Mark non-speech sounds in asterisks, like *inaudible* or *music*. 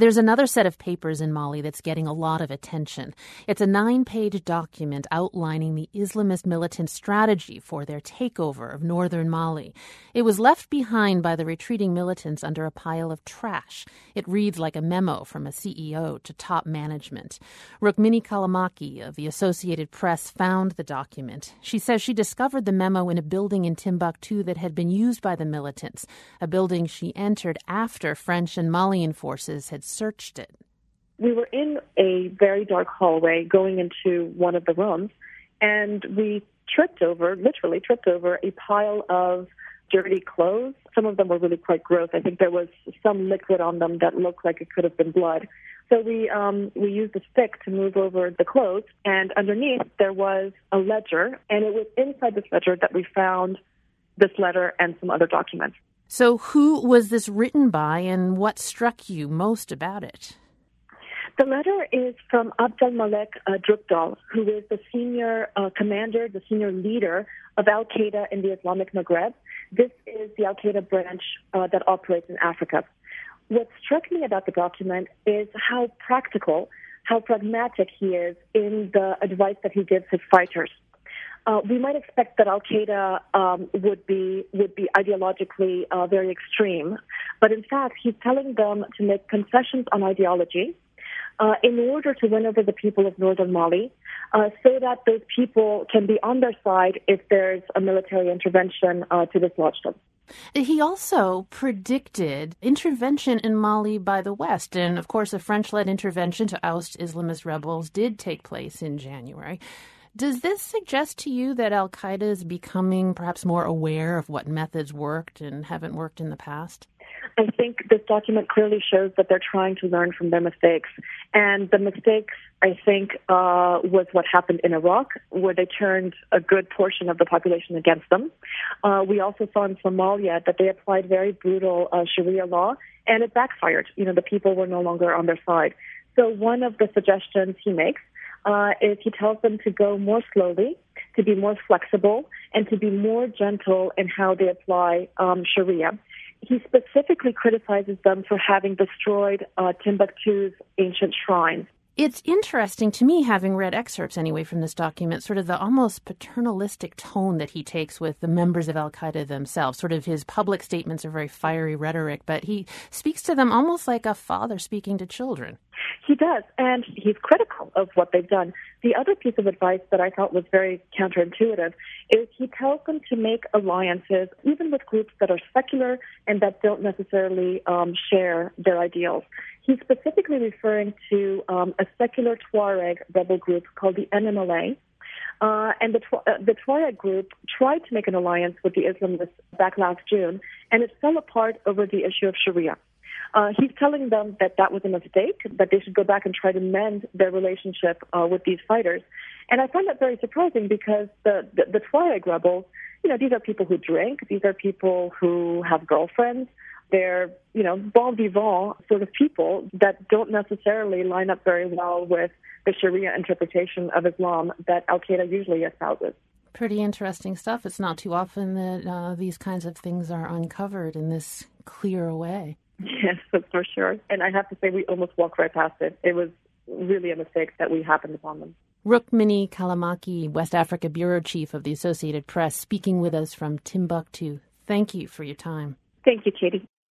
There's another set of papers in Mali that's getting a lot of attention. It's a nine page document outlining the Islamist militant strategy for their takeover of northern Mali. It was left behind by the retreating militants under a pile of trash. It reads like a memo from a CEO to top management. Rukmini Callimachi of the Associated Press found the document. She says she discovered the memo in a building in Timbuktu that had been used by the militants, a building she entered after French and Malian forces had searched it? We were in a very dark hallway going into one of the rooms, and we tripped over, literally tripped over, a pile of dirty clothes. Some of them were really quite gross. I think there was some liquid on them that looked like it could have been blood. So we um, we used a stick to move over the clothes, and underneath there was a ledger, and it was inside this ledger that we found this letter and some other documents. So, who was this written by, and what struck you most about it? The letter is from Abdel Malek uh, Droukdel, who is the senior uh, commander, the senior leader of Al Qaeda in the Islamic Maghreb. This is the Al Qaeda branch uh, that operates in Africa. What struck me about the document is how practical, how pragmatic he is in the advice that he gives his fighters. Uh, we might expect that Al Qaeda um, would be would be ideologically uh, very extreme, but in fact, he's telling them to make concessions on ideology uh, in order to win over the people of northern Mali, uh, so that those people can be on their side if there's a military intervention uh, to dislodge them. He also predicted intervention in Mali by the West. And of course, a French led intervention to oust Islamist rebels did take place in January. Does this suggest to you that Al Qaeda is becoming perhaps more aware of what methods worked and haven't worked in the past? I think this document clearly shows that they're trying to learn from their mistakes. And the mistakes, I think, uh, was what happened in Iraq, where they turned a good portion of the population against them. Uh, we also saw in Somalia that they applied very brutal uh, Sharia law, and it backfired. You know, the people were no longer on their side. So one of the suggestions he makes uh, he tells them to go more slowly, to be more flexible, and to be more gentle in how they apply um, Sharia. He specifically criticizes them for having destroyed uh, Timbuktu's ancient shrines. It's interesting to me, having read excerpts anyway from this document, sort of the almost paternalistic tone that he takes with the members of Al Qaeda themselves. Sort of his public statements are very fiery rhetoric, but he speaks to them almost like a father speaking to children. He does, and he's critical of what they've done. The other piece of advice that I thought was very counterintuitive is he tells them to make alliances, even with groups that are secular and that don't necessarily um, share their ideals. He's specifically referring to um, a secular Tuareg rebel group called the NMLA. Uh, and the, uh, the Tuareg group tried to make an alliance with the Islamists back last June, and it fell apart over the issue of Sharia. Uh, he's telling them that that was a mistake, that they should go back and try to mend their relationship uh, with these fighters. And I find that very surprising because the, the, the Tuareg rebels, you know, these are people who drink, these are people who have girlfriends, they're, you know, bon vivant sort of people that don't necessarily line up very well with the Sharia interpretation of Islam that Al Qaeda usually espouses. Pretty interesting stuff. It's not too often that uh, these kinds of things are uncovered in this clear way. Yes, *laughs* for sure. And I have to say, we almost walked right past it. It was really a mistake that we happened upon them. Rukmini Callimachi, West Africa Bureau Chief of the Associated Press, speaking with us from Timbuktu. Thank you for your time. Thank you, Katie.